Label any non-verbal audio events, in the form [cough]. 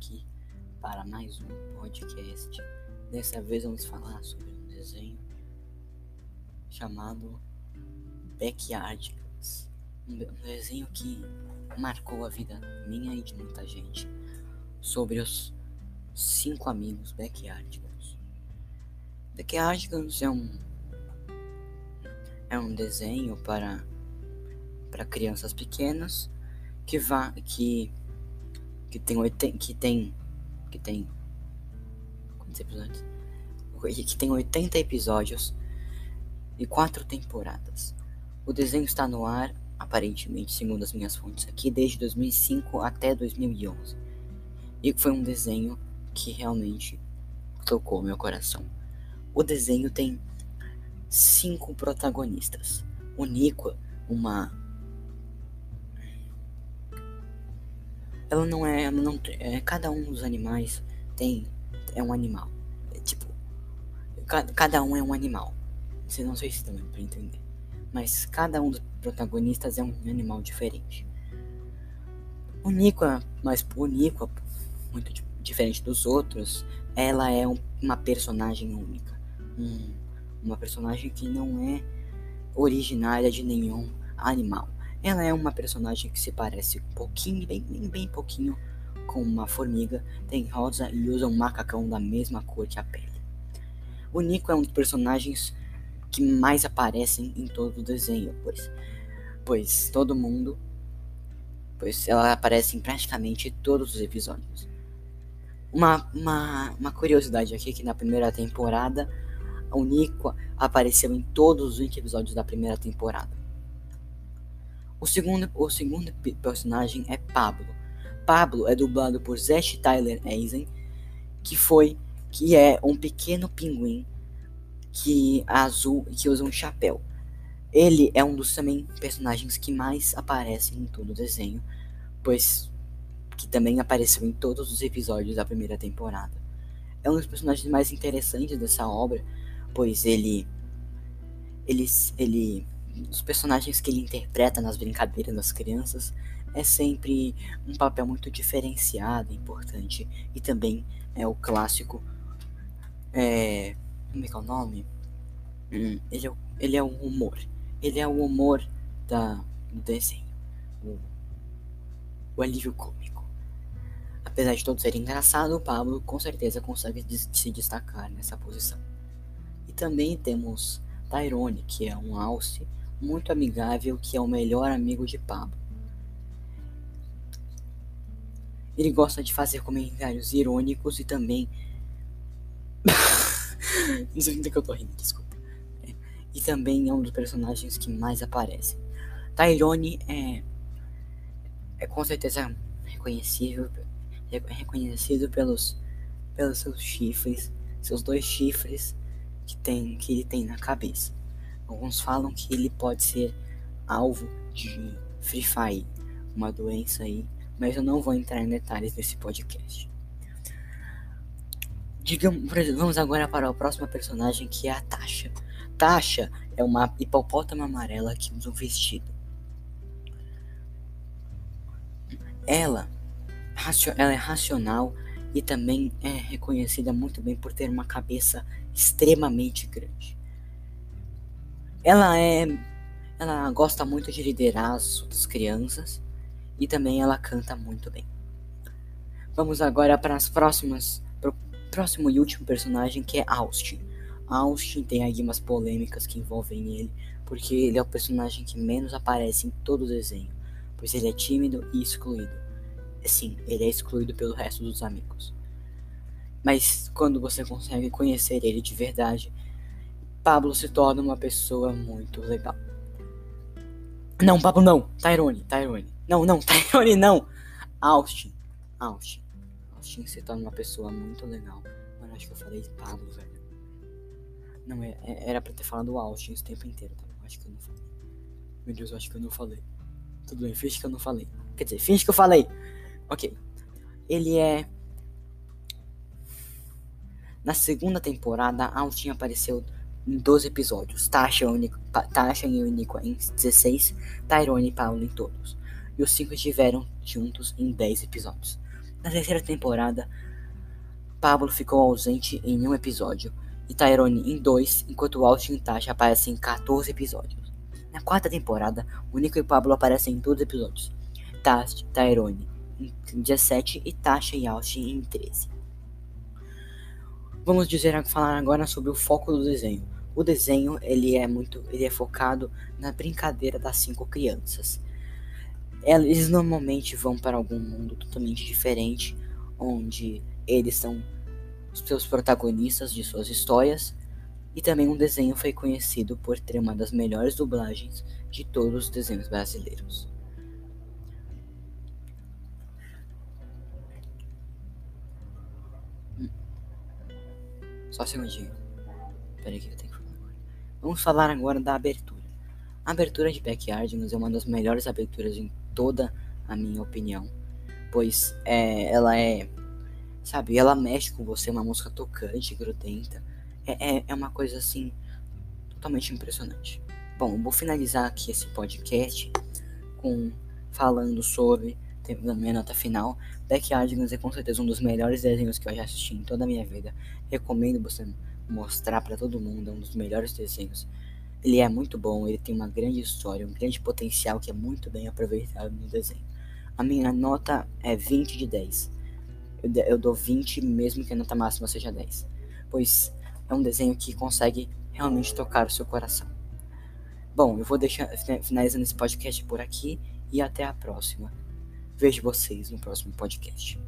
aqui para mais um podcast. Dessa vez vamos falar sobre um desenho chamado Backyardigans. Um desenho que marcou a vida minha e de muita gente sobre os cinco amigos Backyardigans. Backyardigans é um é um desenho para para crianças pequenas que vá que que tem 80 que tem que tem quantos episódios? Que tem 80 episódios e quatro temporadas. O desenho está no ar, aparentemente, segundo as minhas fontes aqui, desde 2005 até 2011. E foi um desenho que realmente tocou meu coração. O desenho tem cinco protagonistas. O Nico, uma ela não é, ela não é, cada um dos animais tem é um animal. É, tipo, cada, cada um é um animal. Você não sei se também para entender, mas cada um dos protagonistas é um animal diferente. O Nico, mas o Nico, muito diferente dos outros, ela é um, uma personagem única, um, uma personagem que não é originária de nenhum animal. Ela é uma personagem que se parece um pouquinho, bem, bem, bem pouquinho, com uma formiga, tem rosa e usa um macacão da mesma cor que a pele. O Nico é um dos personagens que mais aparecem em todo o desenho, pois, pois todo mundo, pois ela aparece em praticamente todos os episódios. Uma, uma, uma curiosidade aqui que na primeira temporada o Nico apareceu em todos os 20 episódios da primeira temporada. O segundo, o segundo personagem é Pablo. Pablo é dublado por Zesh Tyler Eisen, que foi que é um pequeno pinguim que azul que usa um chapéu. Ele é um dos também personagens que mais aparecem em todo o desenho, pois que também apareceu em todos os episódios da primeira temporada. É um dos personagens mais interessantes dessa obra, pois ele ele ele os personagens que ele interpreta nas brincadeiras das crianças é sempre um papel muito diferenciado, importante e também é o clássico é, como é que é o nome? Hum, ele, é, ele é o humor. Ele é o humor da, do desenho. O, o alívio cômico. Apesar de todo ser engraçado, o Pablo com certeza consegue se destacar nessa posição. E também temos Tyrone, que é um alce muito amigável que é o melhor amigo de Pablo. Ele gosta de fazer comentários irônicos e também. [laughs] Não sei que eu tô rindo, desculpa. É. E também é um dos personagens que mais aparecem. Tyrone é. É com certeza reconhecível. É reconhecido pelos, pelos seus chifres. Seus dois chifres que, tem, que ele tem na cabeça. Alguns falam que ele pode ser alvo de Free Fire, uma doença aí, mas eu não vou entrar em detalhes desse podcast. Digamos, vamos agora para a próxima personagem que é a Tasha. Tasha é uma hipopótama amarela que usa um vestido. Ela, ela é racional e também é reconhecida muito bem por ter uma cabeça extremamente grande. Ela é. Ela gosta muito de liderar as crianças e também ela canta muito bem. Vamos agora para as próximas. Próximo e último personagem que é Austin. Austin tem algumas polêmicas que envolvem ele, porque ele é o personagem que menos aparece em todo o desenho, pois ele é tímido e excluído. Sim, ele é excluído pelo resto dos amigos. Mas quando você consegue conhecer ele de verdade, Pablo se torna uma pessoa muito legal. Não, Pablo não. Tyrone, Tyrone. Não, não, [laughs] Tyrone não. Austin. Austin. Austin se torna uma pessoa muito legal. Mano, acho que eu falei Pablo, velho. Não, é, é, era pra ter falado Austin esse tempo inteiro, tá? Acho que eu não falei. Meu Deus, eu acho que eu não falei. Tudo bem, finge que eu não falei. Quer dizer, finge que eu falei. Ok. Ele é. Na segunda temporada, Austin apareceu em 12 episódios, Tasha, Unico, Tasha e Unico em 16, Tyrone e Paulo em todos. E os cinco estiveram juntos em 10 episódios. Na terceira temporada, Pablo ficou ausente em um episódio e Tyrone em dois, enquanto Austin e Tasha aparecem em 14 episódios. Na quarta temporada, o Nico e Pablo aparecem em todos os episódios. Tasha, Tyrone em 17 e Tasha e Austin em 13. Vamos dizer falar agora sobre o foco do desenho. O desenho ele é muito, ele é focado na brincadeira das cinco crianças. Eles normalmente vão para algum mundo totalmente diferente, onde eles são os seus protagonistas de suas histórias. E também um desenho foi conhecido por ter uma das melhores dublagens de todos os desenhos brasileiros. Só um segundinho. Peraí que eu tenho que falar agora. Vamos falar agora da abertura. A abertura de Backyardigans é uma das melhores aberturas em toda a minha opinião. Pois é, ela é. Sabe, ela mexe com você, uma música tocante, grudenta. É, é, é uma coisa assim. Totalmente impressionante. Bom, vou finalizar aqui esse podcast com falando sobre na minha nota final, Backyardigans é com certeza um dos melhores desenhos que eu já assisti em toda a minha vida. Recomendo você mostrar para todo mundo, é um dos melhores desenhos. Ele é muito bom, ele tem uma grande história, um grande potencial que é muito bem aproveitado no desenho. A minha nota é 20 de 10. Eu, eu dou 20 mesmo que a nota máxima seja 10. Pois é um desenho que consegue realmente tocar o seu coração. Bom, eu vou deixar finalizando esse podcast por aqui e até a próxima. Vejo vocês no próximo podcast.